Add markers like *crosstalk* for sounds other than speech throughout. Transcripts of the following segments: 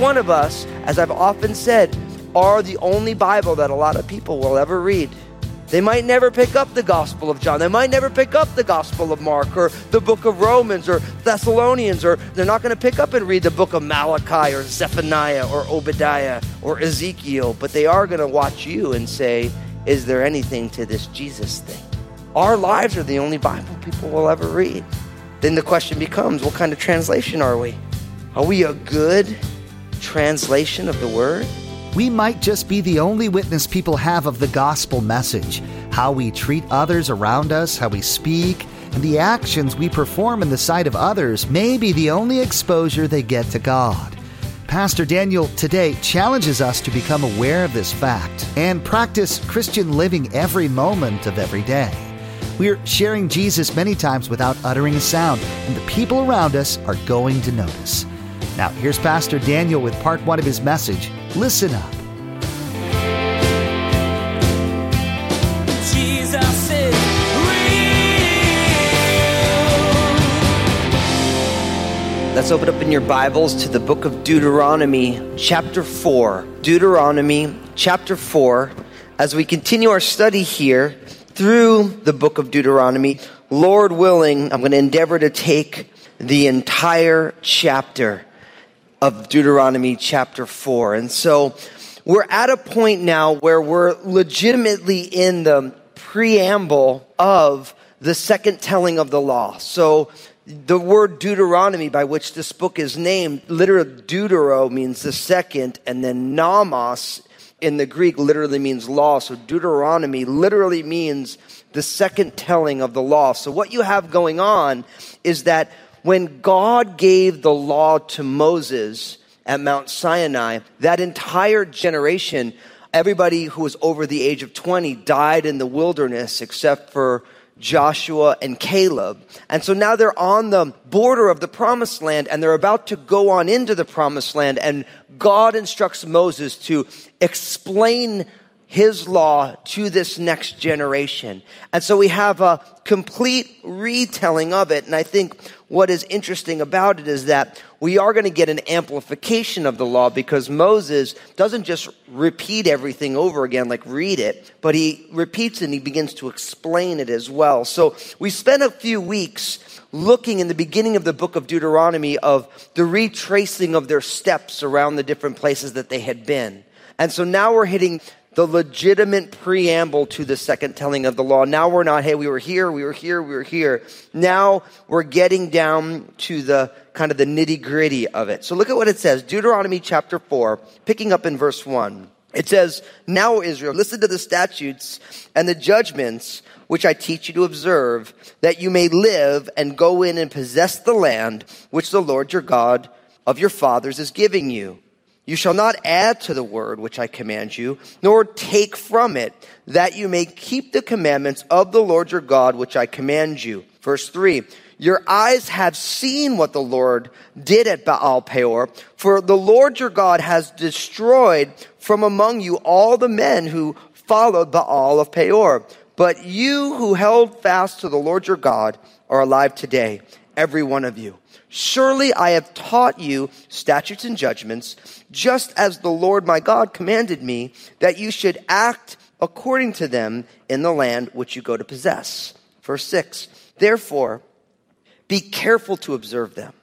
one of us, as I've often said, are the only Bible that a lot of people will ever read. They might never pick up the Gospel of John. They might never pick up the Gospel of Mark or the book of Romans or Thessalonians, or they're not going to pick up and read the book of Malachi or Zephaniah or Obadiah or Ezekiel, but they are going to watch you and say, Is there anything to this Jesus thing? Our lives are the only Bible people will ever read. Then the question becomes, What kind of translation are we? Are we a good translation of the Word? We might just be the only witness people have of the gospel message. How we treat others around us, how we speak, and the actions we perform in the sight of others may be the only exposure they get to God. Pastor Daniel today challenges us to become aware of this fact and practice Christian living every moment of every day. We're sharing Jesus many times without uttering a sound, and the people around us are going to notice. Now, here's Pastor Daniel with part one of his message Listen Up. Jesus is real. Let's open up in your Bibles to the book of Deuteronomy, chapter 4. Deuteronomy, chapter 4. As we continue our study here through the book of Deuteronomy, Lord willing, I'm going to endeavor to take the entire chapter of Deuteronomy, chapter 4. And so we're at a point now where we're legitimately in the preamble of the second telling of the law. So the word Deuteronomy, by which this book is named, literally Deutero means the second, and then Nomos in the Greek literally means law. So Deuteronomy literally means the second telling of the law. So what you have going on is that when God gave the law to Moses at Mount Sinai, that entire generation, everybody who was over the age of 20 died in the wilderness except for Joshua and Caleb. And so now they're on the border of the promised land and they're about to go on into the promised land. And God instructs Moses to explain his law to this next generation. And so we have a complete retelling of it. And I think what is interesting about it is that we are going to get an amplification of the law because Moses doesn't just repeat everything over again, like read it, but he repeats it and he begins to explain it as well. So we spent a few weeks looking in the beginning of the book of Deuteronomy of the retracing of their steps around the different places that they had been. And so now we're hitting the legitimate preamble to the second telling of the law. Now we're not, hey, we were here, we were here, we were here. Now we're getting down to the kind of the nitty gritty of it. So look at what it says. Deuteronomy chapter 4, picking up in verse 1. It says, Now Israel, listen to the statutes and the judgments which I teach you to observe, that you may live and go in and possess the land which the Lord your God of your fathers is giving you. You shall not add to the word which I command you, nor take from it, that you may keep the commandments of the Lord your God which I command you. Verse 3 Your eyes have seen what the Lord did at Baal Peor, for the Lord your God has destroyed from among you all the men who followed Baal of Peor. But you who held fast to the Lord your God are alive today, every one of you. Surely I have taught you statutes and judgments, just as the Lord my God commanded me, that you should act according to them in the land which you go to possess. Verse 6 Therefore, be careful to observe them.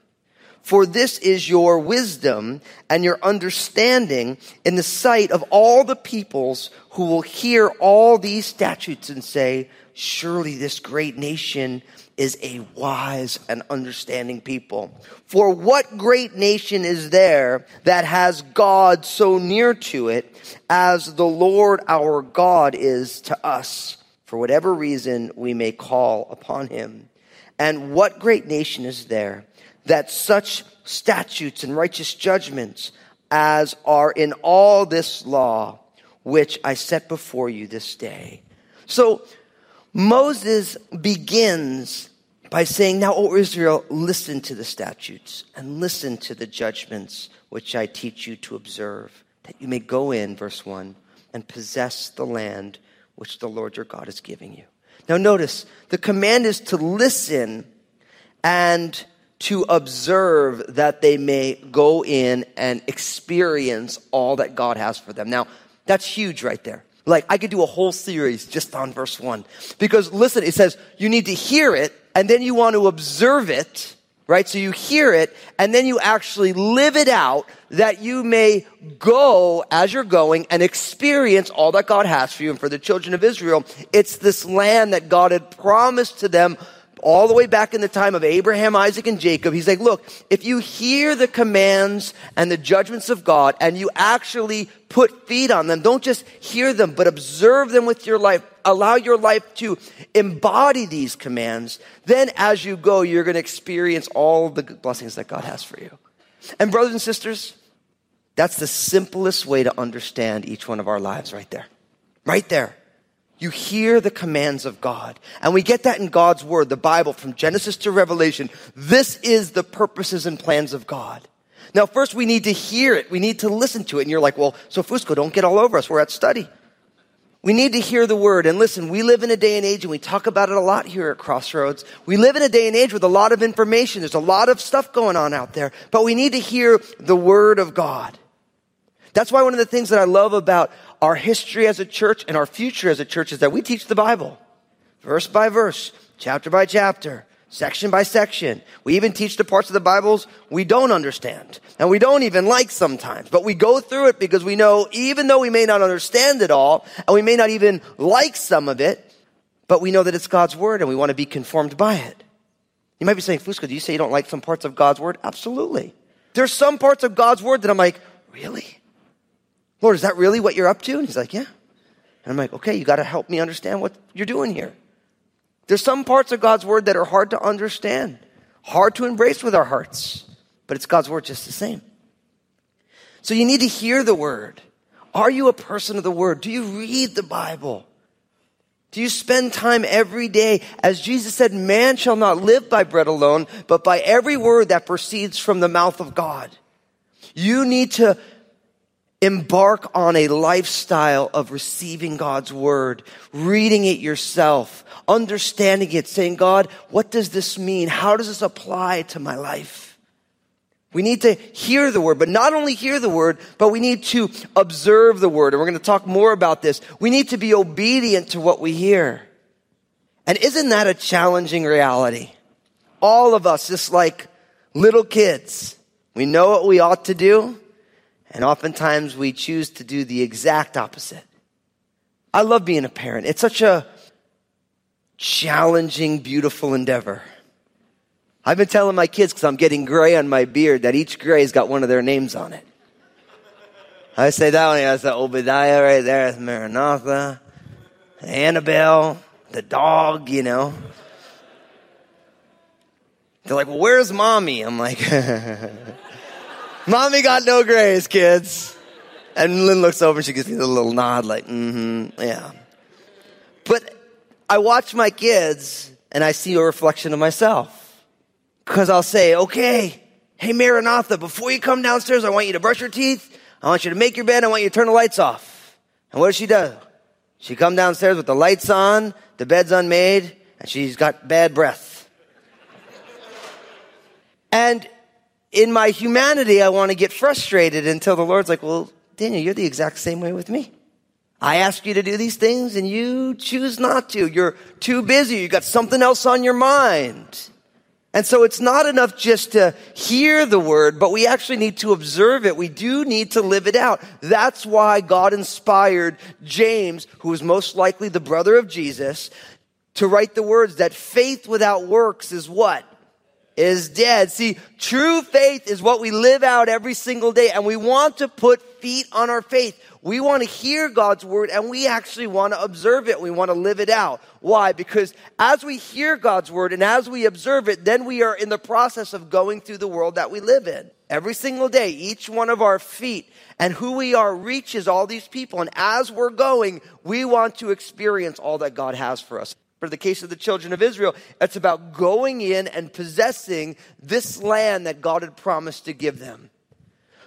For this is your wisdom and your understanding in the sight of all the peoples who will hear all these statutes and say, Surely this great nation is a wise and understanding people. For what great nation is there that has God so near to it as the Lord our God is to us, for whatever reason we may call upon him? And what great nation is there that such statutes and righteous judgments as are in all this law, which I set before you this day? So, Moses begins by saying, Now, O Israel, listen to the statutes and listen to the judgments which I teach you to observe, that you may go in, verse 1, and possess the land which the Lord your God is giving you. Now, notice the command is to listen and to observe that they may go in and experience all that God has for them. Now, that's huge right there. Like, I could do a whole series just on verse one. Because listen, it says you need to hear it and then you want to observe it, right? So you hear it and then you actually live it out that you may go as you're going and experience all that God has for you. And for the children of Israel, it's this land that God had promised to them all the way back in the time of Abraham, Isaac, and Jacob. He's like, look, if you hear the commands and the judgments of God and you actually put feet on them, don't just hear them, but observe them with your life. Allow your life to embody these commands. Then as you go, you're going to experience all the blessings that God has for you. And brothers and sisters, that's the simplest way to understand each one of our lives right there. Right there. You hear the commands of God. And we get that in God's word, the Bible, from Genesis to Revelation. This is the purposes and plans of God. Now, first we need to hear it. We need to listen to it. And you're like, well, so Fusco, don't get all over us. We're at study. We need to hear the word. And listen, we live in a day and age, and we talk about it a lot here at Crossroads. We live in a day and age with a lot of information. There's a lot of stuff going on out there. But we need to hear the word of God. That's why one of the things that I love about our history as a church and our future as a church is that we teach the Bible verse by verse, chapter by chapter, section by section. We even teach the parts of the Bibles we don't understand and we don't even like sometimes, but we go through it because we know even though we may not understand it all and we may not even like some of it, but we know that it's God's word and we want to be conformed by it. You might be saying, Fusco, do you say you don't like some parts of God's word? Absolutely. There's some parts of God's word that I'm like, really? Lord, is that really what you're up to? And he's like, Yeah. And I'm like, Okay, you got to help me understand what you're doing here. There's some parts of God's word that are hard to understand, hard to embrace with our hearts, but it's God's word just the same. So you need to hear the word. Are you a person of the word? Do you read the Bible? Do you spend time every day? As Jesus said, man shall not live by bread alone, but by every word that proceeds from the mouth of God. You need to embark on a lifestyle of receiving God's word, reading it yourself, understanding it, saying, God, what does this mean? How does this apply to my life? We need to hear the word, but not only hear the word, but we need to observe the word. And we're going to talk more about this. We need to be obedient to what we hear. And isn't that a challenging reality? All of us, just like little kids, we know what we ought to do, and oftentimes we choose to do the exact opposite. I love being a parent. It's such a challenging, beautiful endeavor. I've been telling my kids because I'm getting gray on my beard that each gray's got one of their names on it. I say that one has the Obadiah right there, it's Maranatha, Annabelle, the dog, you know. They're like, well, where's mommy? I'm like, *laughs* Mommy got no grace, kids. And Lynn looks over and she gives me the little nod, like, mm hmm, yeah. But I watch my kids and I see a reflection of myself. Because I'll say, okay, hey, Maranatha, before you come downstairs, I want you to brush your teeth. I want you to make your bed. I want you to turn the lights off. And what does she do? She come downstairs with the lights on, the bed's unmade, and she's got bad breath. And in my humanity, I want to get frustrated until the Lord's like, well, Daniel, you're the exact same way with me. I ask you to do these things and you choose not to. You're too busy. You got something else on your mind. And so it's not enough just to hear the word, but we actually need to observe it. We do need to live it out. That's why God inspired James, who was most likely the brother of Jesus, to write the words that faith without works is what? Is dead. See, true faith is what we live out every single day, and we want to put feet on our faith. We want to hear God's word and we actually want to observe it. We want to live it out. Why? Because as we hear God's word and as we observe it, then we are in the process of going through the world that we live in. Every single day, each one of our feet and who we are reaches all these people. And as we're going, we want to experience all that God has for us. For the case of the children of Israel, it's about going in and possessing this land that God had promised to give them.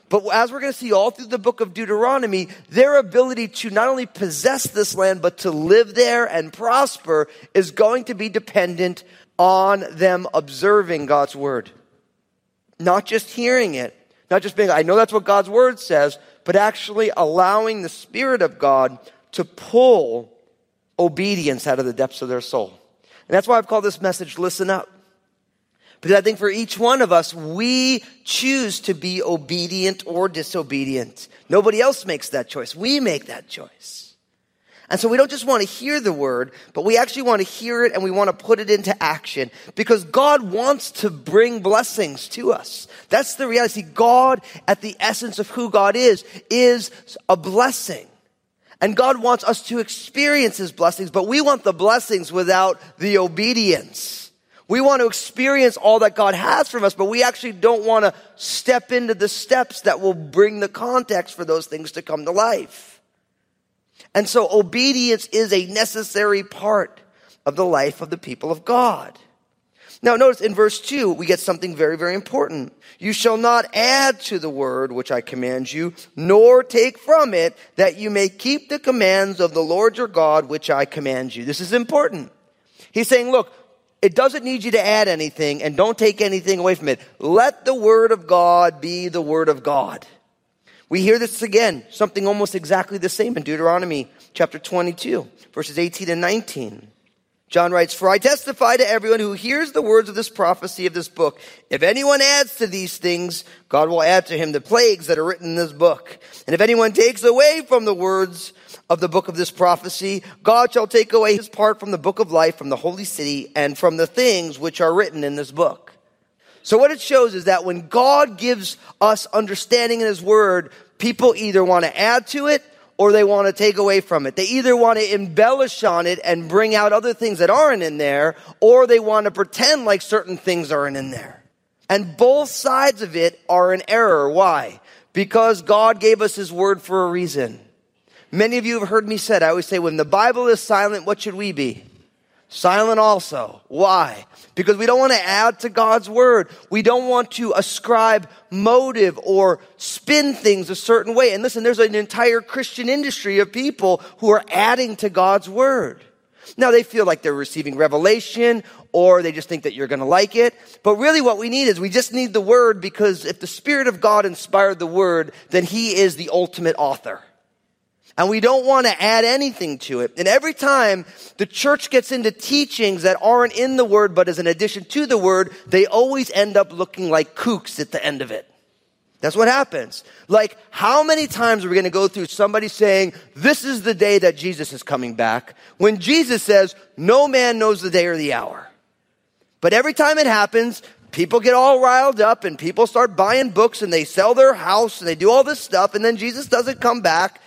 But as we're going to see all through the book of Deuteronomy, their ability to not only possess this land, but to live there and prosper is going to be dependent on them observing God's word. Not just hearing it, not just being, I know that's what God's word says, but actually allowing the Spirit of God to pull obedience out of the depths of their soul. And that's why I've called this message Listen Up. Because I think for each one of us, we choose to be obedient or disobedient. Nobody else makes that choice. We make that choice. And so we don't just want to hear the word, but we actually want to hear it and we want to put it into action because God wants to bring blessings to us. That's the reality. God, at the essence of who God is, is a blessing. And God wants us to experience His blessings, but we want the blessings without the obedience. We want to experience all that God has from us, but we actually don't want to step into the steps that will bring the context for those things to come to life. And so obedience is a necessary part of the life of the people of God. Now notice in verse 2, we get something very, very important. You shall not add to the word which I command you, nor take from it, that you may keep the commands of the Lord your God which I command you. This is important. He's saying, look, it doesn't need you to add anything and don't take anything away from it. Let the word of God be the word of God. We hear this again, something almost exactly the same in Deuteronomy chapter 22, verses 18 and 19. John writes, For I testify to everyone who hears the words of this prophecy of this book. If anyone adds to these things, God will add to him the plagues that are written in this book. And if anyone takes away from the words of the book of this prophecy, God shall take away his part from the book of life, from the holy city, and from the things which are written in this book. So what it shows is that when God gives us understanding in his word, people either want to add to it or they want to take away from it. They either want to embellish on it and bring out other things that aren't in there, or they want to pretend like certain things aren't in there. And both sides of it are an error. Why? Because God gave us His word for a reason. Many of you have heard me said, I always say, when the Bible is silent, what should we be? Silent also. Why? Because we don't want to add to God's word. We don't want to ascribe motive or spin things a certain way. And listen, there's an entire Christian industry of people who are adding to God's word. Now they feel like they're receiving revelation or they just think that you're going to like it. But really what we need is we just need the word because if the Spirit of God inspired the word, then He is the ultimate author. And we don't want to add anything to it. And every time the church gets into teachings that aren't in the word, but as an addition to the word, they always end up looking like kooks at the end of it. That's what happens. Like, how many times are we going to go through somebody saying, this is the day that Jesus is coming back, when Jesus says, no man knows the day or the hour. But every time it happens, people get all riled up and people start buying books and they sell their house and they do all this stuff and then Jesus doesn't come back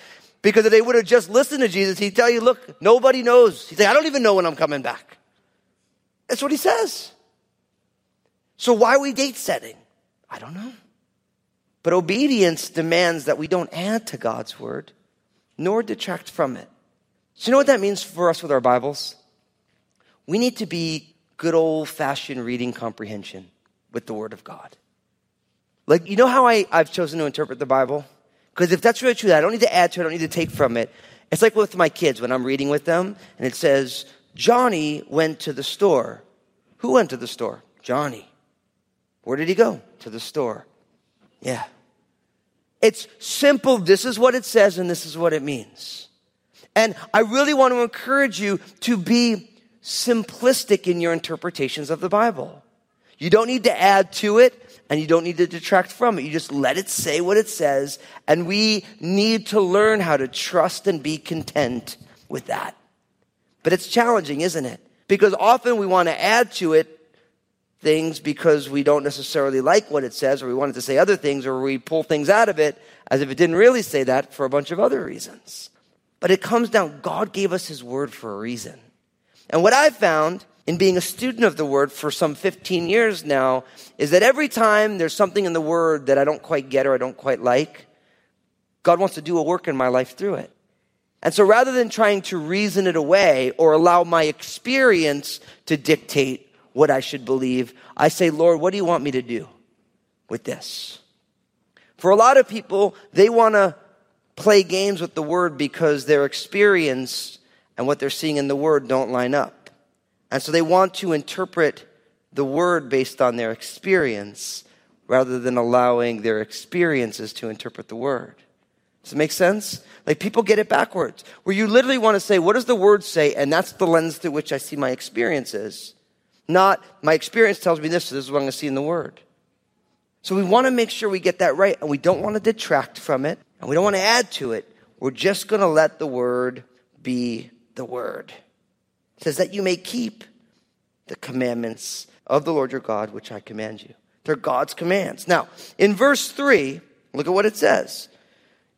because if they would have just listened to Jesus, he'd tell you, look, nobody knows. He'd say, I don't even know when I'm coming back. That's what he says. So why are we date setting? I don't know. But obedience demands that we don't add to God's word, nor detract from it. So you know what that means for us with our Bibles? We need to be good old fashioned reading comprehension with the word of God. Like, you know how I, I've chosen to interpret the Bible? Because if that's really true, I don't need to add to it, I don't need to take from it. It's like with my kids when I'm reading with them and it says, Johnny went to the store. Who went to the store? Johnny. Where did he go? To the store. Yeah. It's simple. This is what it says and this is what it means. And I really want to encourage you to be simplistic in your interpretations of the Bible. You don't need to add to it and you don't need to detract from it. You just let it say what it says. And we need to learn how to trust and be content with that. But it's challenging, isn't it? Because often we want to add to it things because we don't necessarily like what it says or we want it to say other things or we pull things out of it as if it didn't really say that for a bunch of other reasons. But it comes down, God gave us his word for a reason. And what I've found in being a student of the word for some 15 years now is that every time there's something in the word that I don't quite get or I don't quite like, God wants to do a work in my life through it. And so rather than trying to reason it away or allow my experience to dictate what I should believe, I say, Lord, what do you want me to do with this? For a lot of people, they want to play games with the word because their experience and what they're seeing in the word don't line up. And so they want to interpret the word based on their experience rather than allowing their experiences to interpret the word. Does it make sense? Like people get it backwards, where you literally want to say, what does the word say? And that's the lens through which I see my experiences. Not my experience tells me this, so this is what I'm going to see in the word. So we want to make sure we get that right, and we don't want to detract from it, and we don't want to add to it. We're just going to let the word be the word. It says that you may keep the commandments of the Lord your God, which I command you. They're God's commands. Now, in verse 3, look at what it says.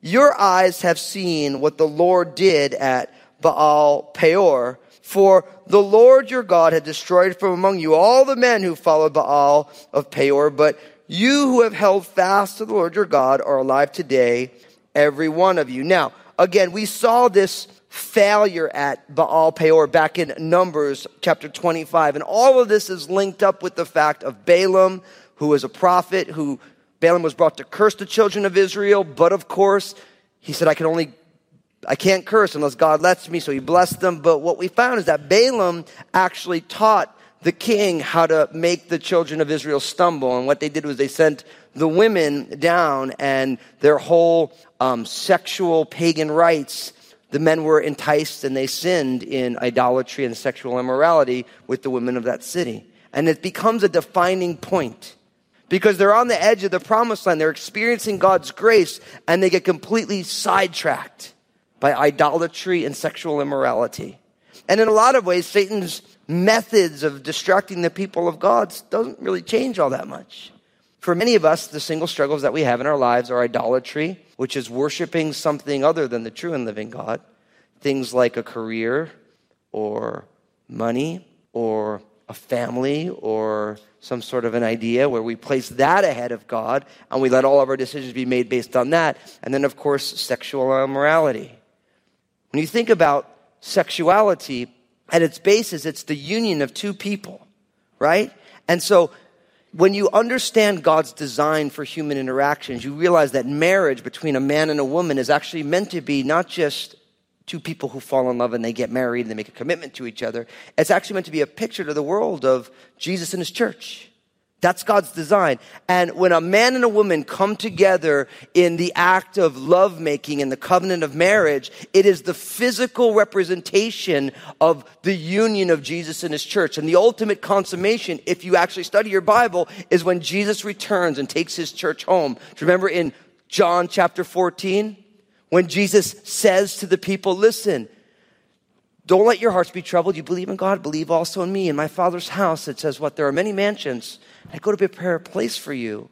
Your eyes have seen what the Lord did at Baal Peor, for the Lord your God had destroyed from among you all the men who followed Baal of Peor, but you who have held fast to the Lord your God are alive today, every one of you. Now, again, we saw this failure at Baal Peor back in Numbers chapter 25. And all of this is linked up with the fact of Balaam, who was a prophet, who Balaam was brought to curse the children of Israel. But of course, he said, I can only, I can't curse unless God lets me. So he blessed them. But what we found is that Balaam actually taught the king how to make the children of Israel stumble. And what they did was they sent the women down and their whole um, sexual pagan rites the men were enticed and they sinned in idolatry and sexual immorality with the women of that city. And it becomes a defining point because they're on the edge of the promised land. They're experiencing God's grace and they get completely sidetracked by idolatry and sexual immorality. And in a lot of ways, Satan's methods of distracting the people of God doesn't really change all that much. For many of us, the single struggles that we have in our lives are idolatry, which is worshiping something other than the true and living God. Things like a career or money or a family or some sort of an idea where we place that ahead of God and we let all of our decisions be made based on that. And then, of course, sexual immorality. When you think about sexuality, at its basis, it's the union of two people, right? And so when you understand God's design for human interactions, you realize that marriage between a man and a woman is actually meant to be not just two people who fall in love and they get married and they make a commitment to each other. It's actually meant to be a picture to the world of Jesus and his church. That's God's design. And when a man and a woman come together in the act of lovemaking in the covenant of marriage, it is the physical representation of the union of Jesus and his church. And the ultimate consummation, if you actually study your Bible, is when Jesus returns and takes his church home. Remember in John chapter 14? When Jesus says to the people, listen, don't let your hearts be troubled. You believe in God, believe also in me. In my Father's house, it says, What? There are many mansions. I go to prepare a place for you.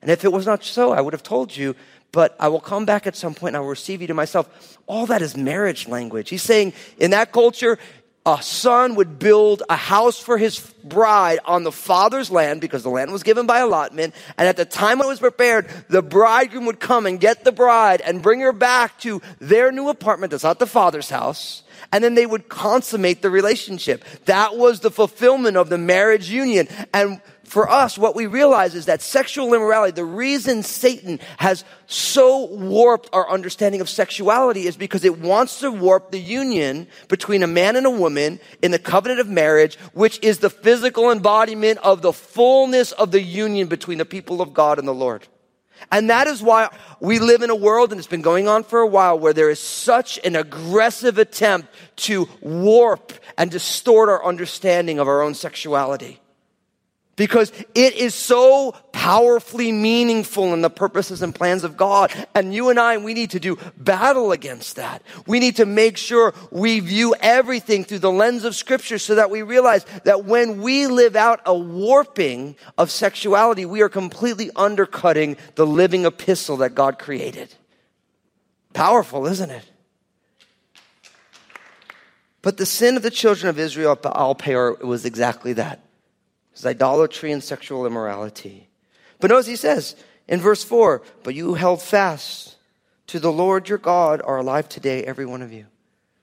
And if it was not so, I would have told you, but I will come back at some point and I will receive you to myself. All that is marriage language. He's saying in that culture, a son would build a house for his bride on the father's land because the land was given by allotment. And at the time it was prepared, the bridegroom would come and get the bride and bring her back to their new apartment that's not the father's house and then they would consummate the relationship. That was the fulfillment of the marriage union. And for us, what we realize is that sexual immorality, the reason Satan has so warped our understanding of sexuality is because it wants to warp the union between a man and a woman in the covenant of marriage, which is the physical embodiment of the fullness of the union between the people of God and the Lord. And that is why we live in a world, and it's been going on for a while, where there is such an aggressive attempt to warp and distort our understanding of our own sexuality because it is so powerfully meaningful in the purposes and plans of God. And you and I, we need to do battle against that. We need to make sure we view everything through the lens of scripture so that we realize that when we live out a warping of sexuality, we are completely undercutting the living epistle that God created. Powerful, isn't it? But the sin of the children of Israel at Baal Peor was exactly that is idolatry and sexual immorality. But notice he says in verse 4 But you held fast to the Lord your God are alive today, every one of you.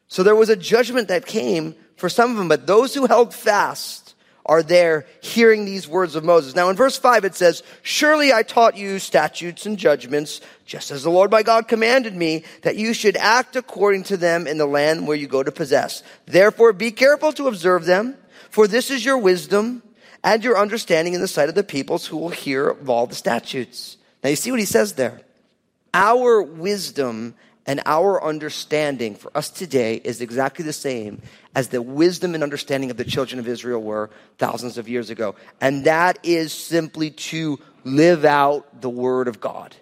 So there was a judgment that came for some of them, but those who held fast are there hearing these words of Moses. Now in verse 5 it says, Surely I taught you statutes and judgments, just as the Lord my God commanded me, that you should act according to them in the land where you go to possess. Therefore be careful to observe them, for this is your wisdom and your understanding in the sight of the peoples who will hear of all the statutes. Now you see what he says there. Our wisdom and our understanding for us today is exactly the same as the wisdom and understanding of the children of Israel were thousands of years ago. And that is simply to live out the Word of God.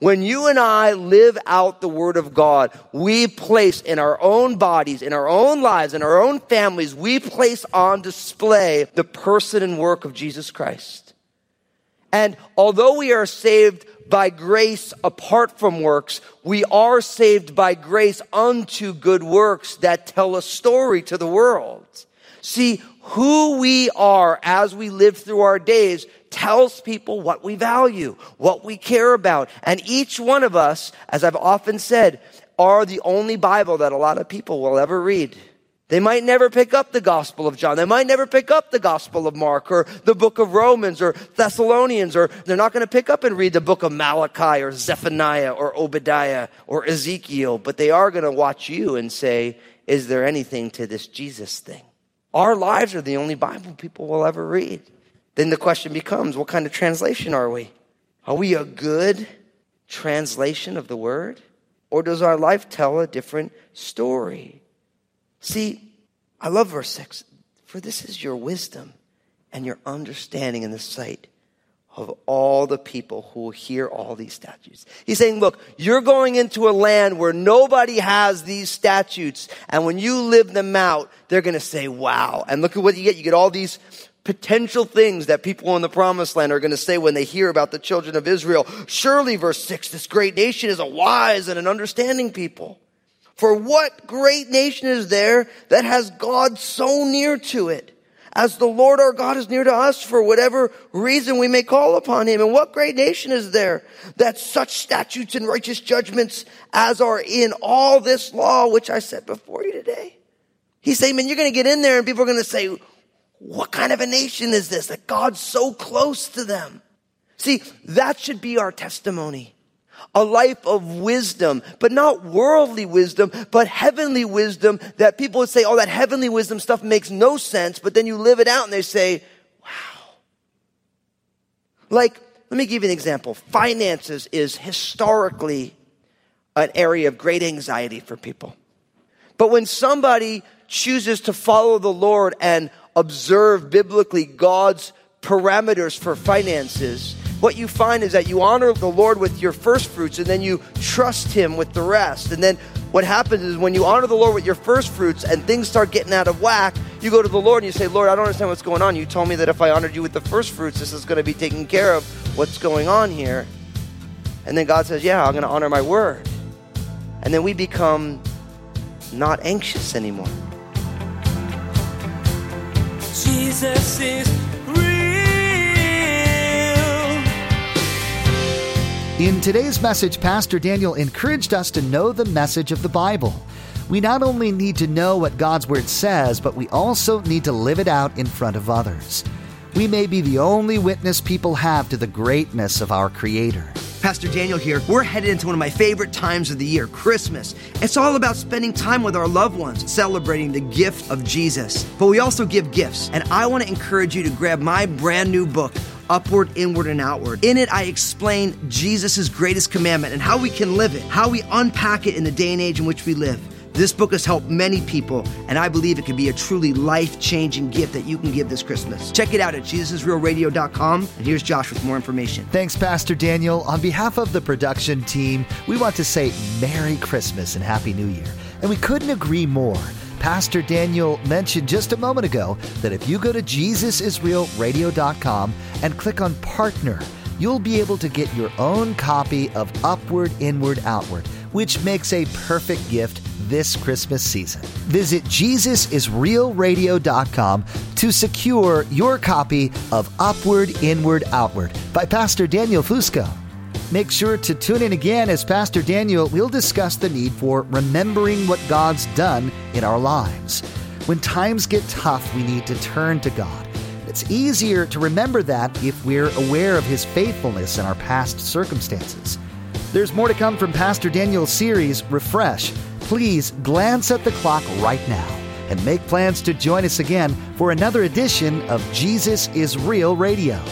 When you and I live out the Word of God, we place in our own bodies, in our own lives, in our own families, we place on display the person and work of Jesus Christ. And although we are saved by grace apart from works, we are saved by grace unto good works that tell a story to the world. See, who we are as we live through our days tells people what we value, what we care about. And each one of us, as I've often said, are the only Bible that a lot of people will ever read. They might never pick up the Gospel of John. They might never pick up the Gospel of Mark or the book of Romans or Thessalonians, or they're not going to pick up and read the book of Malachi or Zephaniah or Obadiah or Ezekiel, but they are going to watch you and say, Is there anything to this Jesus thing? Our lives are the only Bible people will ever read. Then the question becomes, What kind of translation are we? Are we a good translation of the word? Or does our life tell a different story? See, I love verse 6. For this is your wisdom and your understanding in the sight of all the people who will hear all these statutes. He's saying, look, you're going into a land where nobody has these statutes. And when you live them out, they're going to say, wow. And look at what you get. You get all these potential things that people in the promised land are going to say when they hear about the children of Israel. Surely, verse 6, this great nation is a wise and an understanding people. For what great nation is there that has God so near to it? As the Lord our God is near to us for whatever reason we may call upon him. And what great nation is there that such statutes and righteous judgments as are in all this law which I set before you today? He's saying, man, you're going to get in there and people are going to say, what kind of a nation is this that God's so close to them? See, that should be our testimony a life of wisdom, but not worldly wisdom, but heavenly wisdom that people would say, oh, that heavenly wisdom stuff makes no sense, but then you live it out and they say, wow. Like, let me give you an example. Finances is historically an area of great anxiety for people. But when somebody chooses to follow the Lord and observe biblically God's parameters for finances, what you find is that you honor the Lord with your first fruits and then you trust Him with the rest. And then what happens is when you honor the Lord with your first fruits and things start getting out of whack, you go to the Lord and you say, Lord, I don't understand what's going on. You told me that if I honored you with the first fruits, this is going to be taken care of. What's going on here? And then God says, Yeah, I'm going to honor my word. And then we become not anxious anymore. Jesus is real. In today's message, Pastor Daniel encouraged us to know the message of the Bible. We not only need to know what God's Word says, but we also need to live it out in front of others. We may be the only witness people have to the greatness of our Creator. Pastor Daniel here. We're headed into one of my favorite times of the year, Christmas. It's all about spending time with our loved ones, celebrating the gift of Jesus. But we also give gifts, and I want to encourage you to grab my brand new book. Upward, inward, and outward. In it, I explain Jesus' greatest commandment and how we can live it, how we unpack it in the day and age in which we live. This book has helped many people, and I believe it can be a truly life changing gift that you can give this Christmas. Check it out at JesusRealRadio.com, and here's Josh with more information. Thanks, Pastor Daniel. On behalf of the production team, we want to say Merry Christmas and Happy New Year. And we couldn't agree more. Pastor Daniel mentioned just a moment ago that if you go to JesusIsRealRadio.com and click on Partner, you'll be able to get your own copy of Upward, Inward, Outward, which makes a perfect gift this Christmas season. Visit JesusIsRealRadio.com to secure your copy of Upward, Inward, Outward by Pastor Daniel Fusco. Make sure to tune in again as Pastor Daniel will discuss the need for remembering what God's done in our lives. When times get tough, we need to turn to God. It's easier to remember that if we're aware of His faithfulness in our past circumstances. There's more to come from Pastor Daniel's series, Refresh. Please glance at the clock right now and make plans to join us again for another edition of Jesus is Real Radio.